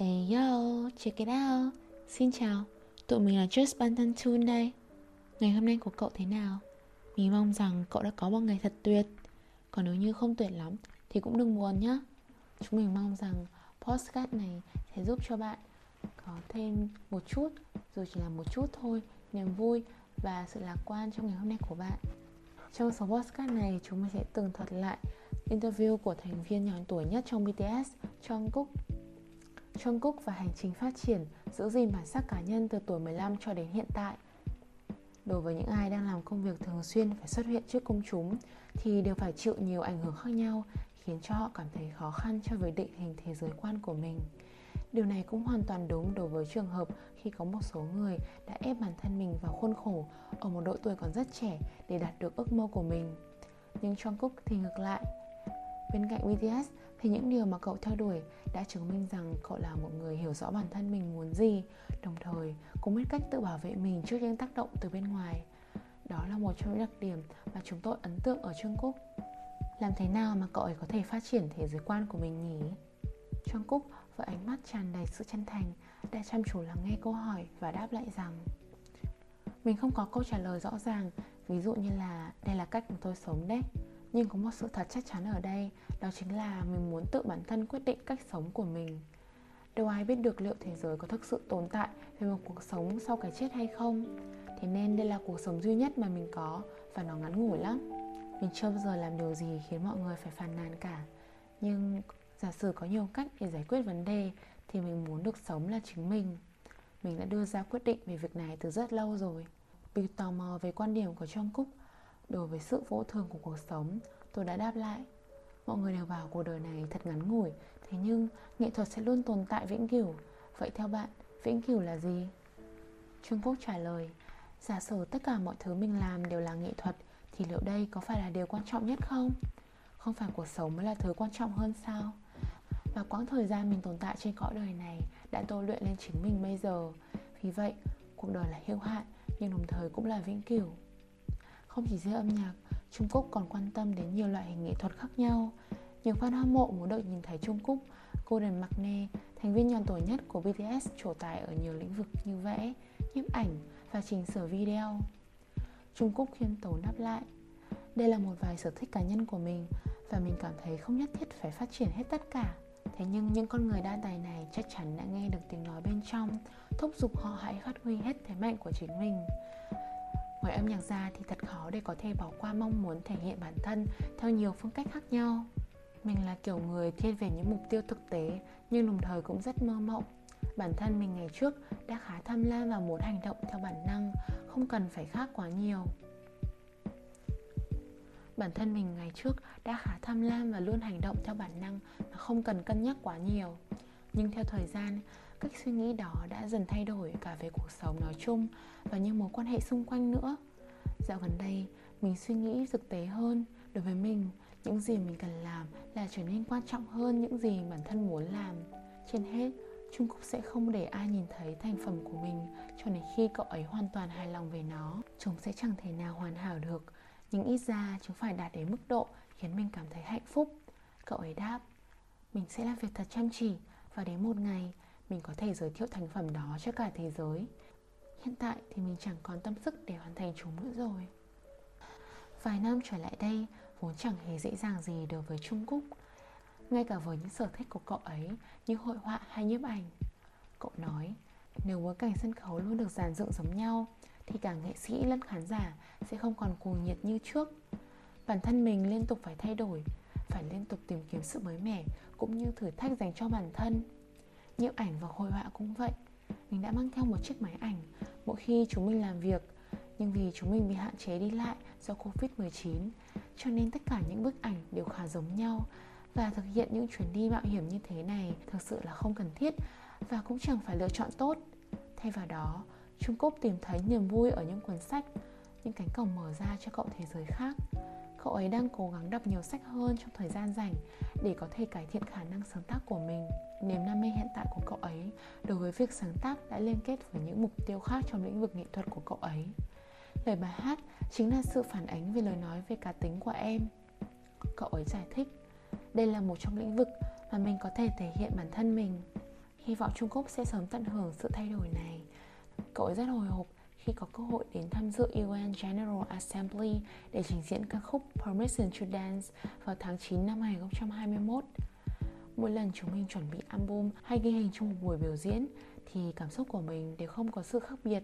Hey yo, check it out. Xin chào, tụi mình là Just Bantan Tune đây. Ngày hôm nay của cậu thế nào? Mình mong rằng cậu đã có một ngày thật tuyệt. Còn nếu như không tuyệt lắm thì cũng đừng buồn nhé Chúng mình mong rằng postcard này sẽ giúp cho bạn có thêm một chút Dù chỉ là một chút thôi Niềm vui và sự lạc quan trong ngày hôm nay của bạn. Trong số postcard này chúng mình sẽ tường thuật lại interview của thành viên nhỏ tuổi nhất trong BTS, Jungkook. Jungkook và hành trình phát triển giữ gìn bản sắc cá nhân từ tuổi 15 cho đến hiện tại. Đối với những ai đang làm công việc thường xuyên phải xuất hiện trước công chúng thì đều phải chịu nhiều ảnh hưởng khác nhau, khiến cho họ cảm thấy khó khăn cho việc định hình thế giới quan của mình. Điều này cũng hoàn toàn đúng đối với trường hợp khi có một số người đã ép bản thân mình vào khuôn khổ ở một độ tuổi còn rất trẻ để đạt được ước mơ của mình. Nhưng Jungkook thì ngược lại. Bên cạnh BTS thì những điều mà cậu theo đuổi đã chứng minh rằng cậu là một người hiểu rõ bản thân mình muốn gì, đồng thời cũng biết cách tự bảo vệ mình trước những tác động từ bên ngoài. Đó là một trong những đặc điểm mà chúng tôi ấn tượng ở Trung Cúc làm thế nào mà cậu ấy có thể phát triển thế giới quan của mình nhỉ? Trung Cúc với ánh mắt tràn đầy sự chân thành, đã chăm chú lắng nghe câu hỏi và đáp lại rằng, mình không có câu trả lời rõ ràng, ví dụ như là đây là cách mà tôi sống đấy nhưng có một sự thật chắc chắn ở đây, đó chính là mình muốn tự bản thân quyết định cách sống của mình. Đâu ai biết được liệu thế giới có thực sự tồn tại về một cuộc sống sau cái chết hay không. Thế nên đây là cuộc sống duy nhất mà mình có, và nó ngắn ngủi lắm. Mình chưa bao giờ làm điều gì khiến mọi người phải phàn nàn cả. Nhưng giả sử có nhiều cách để giải quyết vấn đề, thì mình muốn được sống là chính mình. Mình đã đưa ra quyết định về việc này từ rất lâu rồi. Vì tò mò về quan điểm của Trong Cúc Đối với sự vô thường của cuộc sống, Tôi đã đáp lại Mọi người đều bảo cuộc đời này thật ngắn ngủi, Thế nhưng nghệ thuật sẽ luôn tồn tại vĩnh cửu Vậy theo bạn, vĩnh cửu là gì? Trung Quốc trả lời, Giả sử tất cả mọi thứ mình làm đều là nghệ thuật, Thì liệu đây có phải là điều quan trọng nhất không? Không phải cuộc sống mới là thứ quan trọng hơn sao? Và quãng thời gian mình tồn tại trên cõi đời này Đã tôi luyện lên chính mình bây giờ Vì vậy, cuộc đời là hữu hạn, Nhưng đồng thời cũng là vĩnh cửu không chỉ riêng âm nhạc, Trung Quốc còn quan tâm đến nhiều loại hình nghệ thuật khác nhau. Nhiều fan hâm mộ muốn được nhìn thấy Trung Quốc, Golden Magne, thành viên nhỏ tuổi nhất của BTS trổ tài ở nhiều lĩnh vực như vẽ, nhiếp ảnh và chỉnh sửa video. Trung Quốc khiêm tốn đáp lại Đây là một vài sở thích cá nhân của mình và mình cảm thấy không nhất thiết phải phát triển hết tất cả. Thế nhưng những con người đa tài này chắc chắn đã nghe được tiếng nói bên trong, thúc giục họ hãy phát huy hết thế mạnh của chính mình. Ngoài âm nhạc ra thì thật khó để có thể bỏ qua mong muốn thể hiện bản thân theo nhiều phương cách khác nhau. Mình là kiểu người thiên về những mục tiêu thực tế nhưng đồng thời cũng rất mơ mộng. Bản thân mình ngày trước đã khá tham lam và muốn hành động theo bản năng, không cần phải khác quá nhiều. Bản thân mình ngày trước đã khá tham lam và luôn hành động theo bản năng mà không cần cân nhắc quá nhiều. Nhưng theo thời gian, cách suy nghĩ đó đã dần thay đổi cả về cuộc sống nói chung và những mối quan hệ xung quanh nữa dạo gần đây mình suy nghĩ thực tế hơn đối với mình những gì mình cần làm là trở nên quan trọng hơn những gì bản thân muốn làm trên hết Trung Quốc sẽ không để ai nhìn thấy thành phẩm của mình cho đến khi cậu ấy hoàn toàn hài lòng về nó. Chúng sẽ chẳng thể nào hoàn hảo được, nhưng ít ra chúng phải đạt đến mức độ khiến mình cảm thấy hạnh phúc. Cậu ấy đáp, mình sẽ làm việc thật chăm chỉ và đến một ngày mình có thể giới thiệu thành phẩm đó cho cả thế giới. Hiện tại thì mình chẳng còn tâm sức để hoàn thành chúng nữa rồi. Vài năm trở lại đây, vốn chẳng hề dễ dàng gì đối với trung cúc ngay cả với những sở thích của cậu ấy, như hội họa hay nhiếp ảnh, cậu nói, nếu bối cảnh sân khấu luôn được dàn dựng giống nhau, thì cả nghệ sĩ lẫn khán giả sẽ không còn cuồng nhiệt như trước. Bản thân mình liên tục phải thay đổi, phải liên tục tìm kiếm sự mới mẻ, cũng như thử thách dành cho bản thân nhiếp ảnh và hội họa cũng vậy mình đã mang theo một chiếc máy ảnh mỗi khi chúng mình làm việc nhưng vì chúng mình bị hạn chế đi lại do Covid-19 cho nên tất cả những bức ảnh đều khá giống nhau và thực hiện những chuyến đi mạo hiểm như thế này thực sự là không cần thiết và cũng chẳng phải lựa chọn tốt. Thay vào đó, Trung cúc tìm thấy niềm vui ở những cuốn sách, những cánh cổng mở ra cho cậu thế giới khác. Cậu ấy đang cố gắng đọc nhiều sách hơn trong thời gian rảnh để có thể cải thiện khả năng sáng tác của mình. Niềm đam mê hiện tại của cậu ấy đối với việc sáng tác đã liên kết với những mục tiêu khác trong lĩnh vực nghệ thuật của cậu ấy. Lời bài hát chính là sự phản ánh về lời nói về cá tính của em. Cậu ấy giải thích, đây là một trong lĩnh vực mà mình có thể thể hiện bản thân mình. hy vọng Trung Quốc sẽ sớm tận hưởng sự thay đổi này. Cậu ấy rất hồi hộp khi có cơ hội đến tham dự UN General Assembly để trình diễn ca khúc Permission to Dance vào tháng 9 năm 2021. Mỗi lần chúng mình chuẩn bị album hay ghi hình trong một buổi biểu diễn thì cảm xúc của mình đều không có sự khác biệt.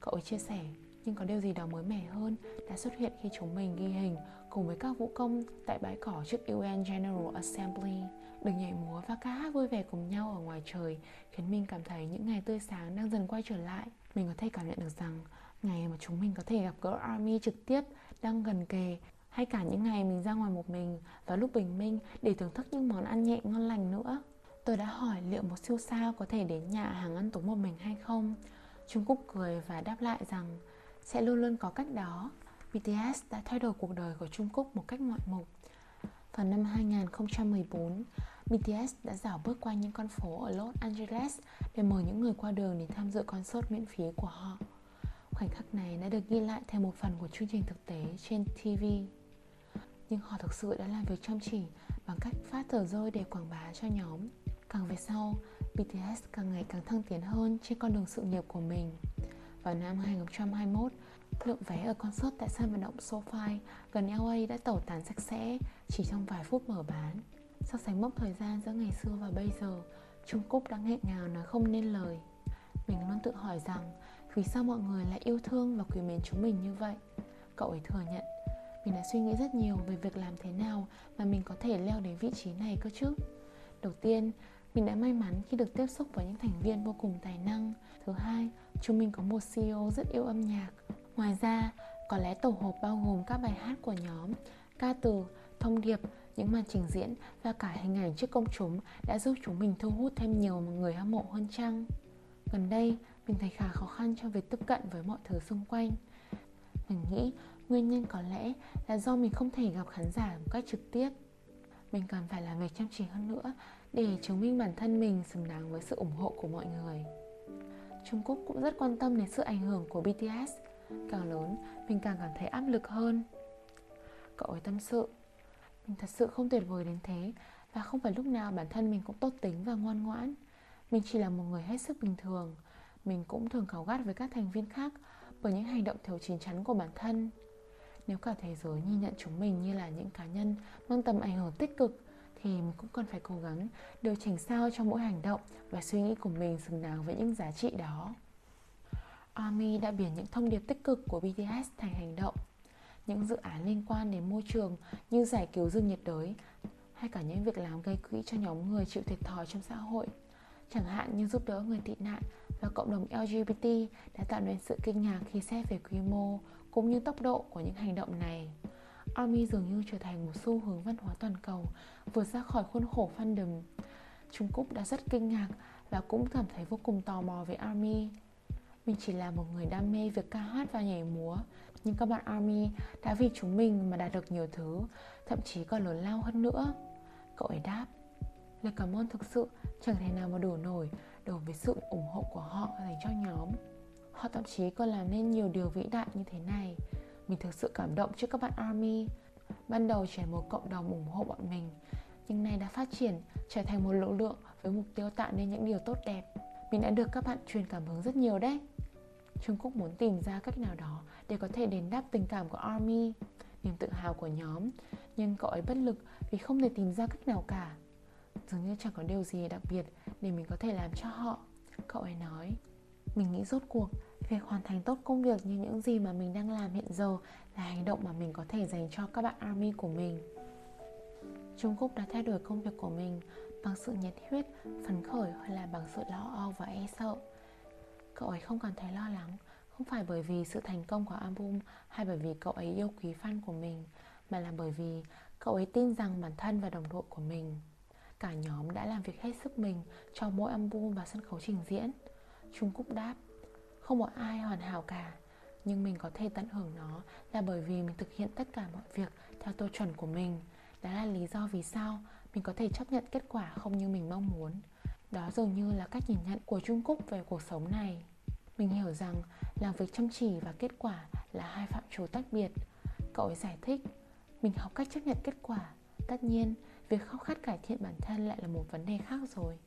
Cậu ấy chia sẻ, nhưng có điều gì đó mới mẻ hơn đã xuất hiện khi chúng mình ghi hình cùng với các vũ công tại bãi cỏ trước UN General Assembly. Được nhảy múa và ca hát vui vẻ cùng nhau ở ngoài trời, khiến mình cảm thấy những ngày tươi sáng đang dần quay trở lại. Mình có thể cảm nhận được rằng ngày mà chúng mình có thể gặp gỡ Army trực tiếp đang gần kề, hay cả những ngày mình ra ngoài một mình vào lúc bình minh để thưởng thức những món ăn nhẹ ngon lành nữa. Tôi đã hỏi liệu một siêu sao có thể đến nhà hàng ăn tối một mình hay không. Trung Cúc cười và đáp lại rằng sẽ luôn luôn có cách đó. BTS đã thay đổi cuộc đời của Trung Quốc một cách ngoạn mục. Vào năm 2014, BTS đã dạo bước qua những con phố ở Los Angeles để mời những người qua đường đến tham dự concert miễn phí của họ. Khoảnh khắc này đã được ghi lại theo một phần của chương trình thực tế trên TV. Nhưng họ thực sự đã làm việc chăm chỉ bằng cách phát tờ rơi để quảng bá cho nhóm. Càng về sau, BTS càng ngày càng thăng tiến hơn trên con đường sự nghiệp của mình. Vào năm 2021, lượng vé ở concert tại sân vận động SoFi gần LA đã tẩu tán sạch sẽ chỉ trong vài phút mở bán. So sánh mốc thời gian giữa ngày xưa và bây giờ, Trung Cúc đã nghẹn ngào nói không nên lời. Mình luôn tự hỏi rằng vì sao mọi người lại yêu thương và quý mến chúng mình như vậy. Cậu ấy thừa nhận mình đã suy nghĩ rất nhiều về việc làm thế nào mà mình có thể leo đến vị trí này cơ chứ. Đầu tiên, mình đã may mắn khi được tiếp xúc với những thành viên vô cùng tài năng. Thứ hai, chúng mình có một CEO rất yêu âm nhạc. Ngoài ra, có lẽ tổ hợp bao gồm các bài hát của nhóm, ca từ, thông điệp, những màn trình diễn và cả hình ảnh trước công chúng đã giúp chúng mình thu hút thêm nhiều người hâm mộ hơn chăng. Gần đây, mình thấy khá khó khăn trong việc tiếp cận với mọi thứ xung quanh. Mình nghĩ nguyên nhân có lẽ là do mình không thể gặp khán giả một cách trực tiếp. Mình cần phải làm việc chăm chỉ hơn nữa để chứng minh bản thân mình xứng đáng với sự ủng hộ của mọi người. Trung Quốc cũng rất quan tâm đến sự ảnh hưởng của BTS. Càng lớn, mình càng cảm thấy áp lực hơn. Cậu ấy tâm sự, mình thật sự không tuyệt vời đến thế và không phải lúc nào bản thân mình cũng tốt tính và ngoan ngoãn. Mình chỉ là một người hết sức bình thường. Mình cũng thường cáu gắt với các thành viên khác bởi những hành động thiếu chín chắn của bản thân. Nếu cả thế giới nhìn nhận chúng mình như là những cá nhân mang tầm ảnh hưởng tích cực, thì mình cũng cần phải cố gắng điều chỉnh sao cho mỗi hành động và suy nghĩ của mình xứng đáng với những giá trị đó. ARMY đã biến những thông điệp tích cực của BTS thành hành động. Những dự án liên quan đến môi trường như giải cứu rừng nhiệt đới hay cả những việc làm gây quỹ cho nhóm người chịu thiệt thòi trong xã hội chẳng hạn như giúp đỡ người tị nạn và cộng đồng LGBT đã tạo nên sự kinh ngạc khi xét về quy mô cũng như tốc độ của những hành động này. ARMY dường như trở thành một xu hướng văn hóa toàn cầu vượt ra khỏi khuôn khổ fandom. Trung Quốc đã rất kinh ngạc và cũng cảm thấy vô cùng tò mò về ARMY. Mình chỉ là một người đam mê việc ca hát và nhảy múa, nhưng các bạn ARMY đã vì chúng mình mà đạt được nhiều thứ, thậm chí còn lớn lao hơn nữa. Cậu ấy đáp, lời cảm ơn thực sự chẳng thể nào mà đổ nổi đối với sự ủng hộ của họ dành cho nhóm. Họ thậm chí còn làm nên nhiều điều vĩ đại như thế này. Mình thực sự cảm động trước các bạn ARMY. Ban đầu chỉ một cộng đồng ủng hộ bọn mình, nhưng nay đã phát triển trở thành một lực lượng với mục tiêu tạo nên những điều tốt đẹp. Mình đã được các bạn truyền cảm hứng rất nhiều đấy. Trung Quốc muốn tìm ra cách nào đó để có thể đền đáp tình cảm của ARMY, niềm tự hào của nhóm, nhưng cậu ấy bất lực vì không thể tìm ra cách nào cả. Dường như chẳng có điều gì đặc biệt để mình có thể làm cho họ, cậu ấy nói. Mình nghĩ rốt cuộc Việc hoàn thành tốt công việc như những gì mà mình đang làm hiện giờ là hành động mà mình có thể dành cho các bạn ARMY của mình. Trung Quốc đã thay đổi công việc của mình bằng sự nhiệt huyết, phấn khởi hay là bằng sự lo âu và e sợ. Cậu ấy không còn thấy lo lắng, không phải bởi vì sự thành công của album hay bởi vì cậu ấy yêu quý fan của mình, mà là bởi vì cậu ấy tin rằng bản thân và đồng đội của mình. Cả nhóm đã làm việc hết sức mình cho mỗi album và sân khấu trình diễn. Trung cúc đáp không một ai hoàn hảo cả nhưng mình có thể tận hưởng nó là bởi vì mình thực hiện tất cả mọi việc theo tiêu chuẩn của mình đó là lý do vì sao mình có thể chấp nhận kết quả không như mình mong muốn đó dường như là cách nhìn nhận của trung cúc về cuộc sống này mình hiểu rằng làm việc chăm chỉ và kết quả là hai phạm trù tách biệt. Cậu ấy giải thích mình học cách chấp nhận kết quả. Tất nhiên việc khao khát cải thiện bản thân lại là một vấn đề khác rồi.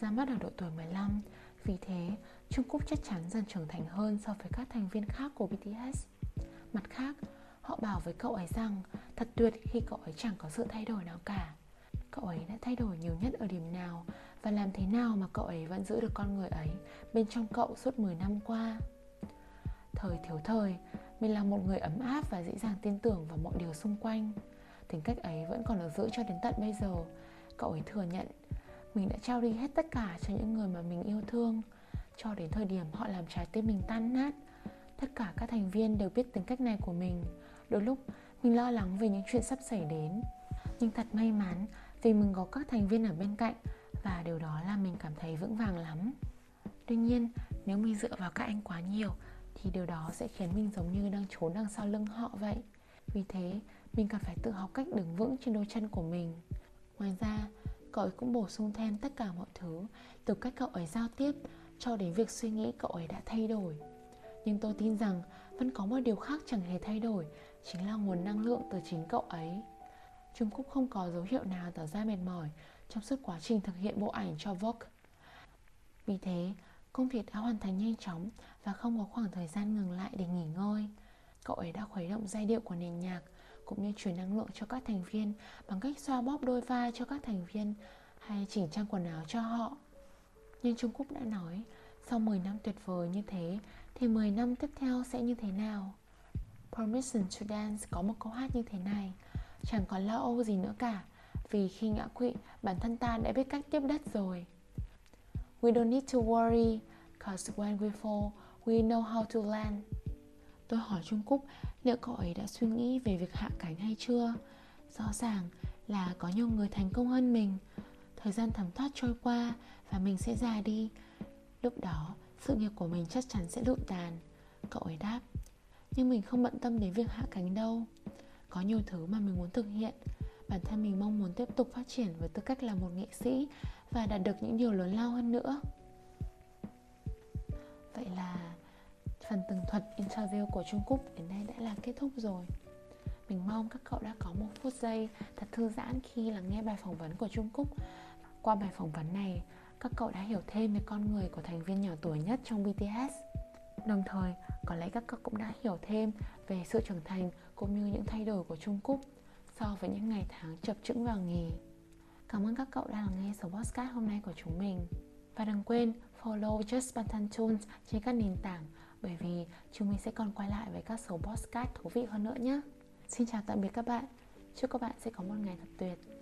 Ra mắt ở độ tuổi 15 Vì thế, Trung Quốc chắc chắn dần trưởng thành hơn so với các thành viên khác của BTS Mặt khác, họ bảo với cậu ấy rằng thật tuyệt khi cậu ấy chẳng có sự thay đổi nào cả. Cậu ấy đã thay đổi nhiều nhất ở điểm nào và làm thế nào mà cậu ấy vẫn giữ được con người ấy bên trong cậu suốt 10 năm qua? Thời thiếu thời, mình là một người ấm áp và dễ dàng tin tưởng vào mọi điều xung quanh. Tính cách ấy vẫn còn được giữ cho đến tận bây giờ. Cậu ấy thừa nhận Mình đã trao đi hết tất cả cho những người mà mình yêu thương. Cho đến thời điểm họ làm trái tim mình tan nát Tất cả các thành viên đều biết tính cách này của mình. Đôi lúc mình lo lắng về những chuyện sắp xảy đến. Nhưng thật may mắn vì mình có các thành viên ở bên cạnh và điều đó làm mình cảm thấy vững vàng lắm. Tuy nhiên, nếu mình dựa vào các anh quá nhiều, Thì điều đó sẽ khiến mình giống như đang trốn đằng sau lưng họ vậy. Vì thế, mình cần phải tự học cách đứng vững trên đôi chân của mình. Ngoài ra, cậu ấy cũng bổ sung thêm tất cả mọi thứ, từ cách cậu ấy giao tiếp cho đến việc suy nghĩ cậu ấy đã thay đổi. Nhưng tôi tin rằng vẫn có một điều khác chẳng hề thay đổi, chính là nguồn năng lượng từ chính cậu ấy. Trung Quốc không có dấu hiệu nào tỏ ra mệt mỏi trong suốt quá trình thực hiện bộ ảnh cho Vogue. Vì thế, công việc đã hoàn thành nhanh chóng và không có khoảng thời gian ngừng lại để nghỉ ngơi. Cậu ấy đã khuấy động giai điệu của nền nhạc cũng như truyền năng lượng cho các thành viên bằng cách xoa bóp đôi vai cho các thành viên hay chỉnh trang quần áo cho họ. Nhưng Trung Quốc đã nói, sau 10 năm tuyệt vời như thế thì 10 năm tiếp theo sẽ như thế nào? Permission to Dance có một câu hát như thế này Chẳng còn lo âu gì nữa cả Vì khi ngã quỵ, bản thân ta đã biết cách tiếp đất rồi. We don't need to worry Cause when we fall, we know how to land Tôi hỏi Trung Cúc liệu cậu ấy đã suy nghĩ về việc hạ cánh hay chưa? Rõ ràng là có nhiều người thành công hơn mình. Thời gian thấm thoát trôi qua và mình sẽ già đi. Lúc đó sự nghiệp của mình chắc chắn sẽ lụi tàn. Cậu ấy đáp. Nhưng mình không bận tâm đến việc hạ cánh đâu. Có nhiều thứ mà mình muốn thực hiện. Bản thân mình mong muốn tiếp tục phát triển với tư cách là một nghệ sĩ Và đạt được những điều lớn lao hơn nữa. Vậy là phần tường thuật interview của Trung Quốc đến đây đã là kết thúc rồi. Mình mong các cậu đã có một phút giây thật thư giãn khi lắng nghe bài phỏng vấn của Trung Cúc qua bài phỏng vấn này, các cậu đã hiểu thêm về con người của thành viên nhỏ tuổi nhất trong BTS đồng thời, có lẽ các cậu cũng đã hiểu thêm về sự trưởng thành cũng như những thay đổi của Trung Cúc so với những ngày tháng chập chững vào nghề Cảm ơn các cậu đã lắng nghe số podcast hôm nay của chúng mình Và đừng quên follow Just Bantan Tunes trên các nền tảng, bởi vì chúng mình sẽ còn quay lại với các số podcast thú vị hơn nữa nhé. Xin chào tạm biệt các bạn. Chúc các bạn sẽ có một ngày thật tuyệt.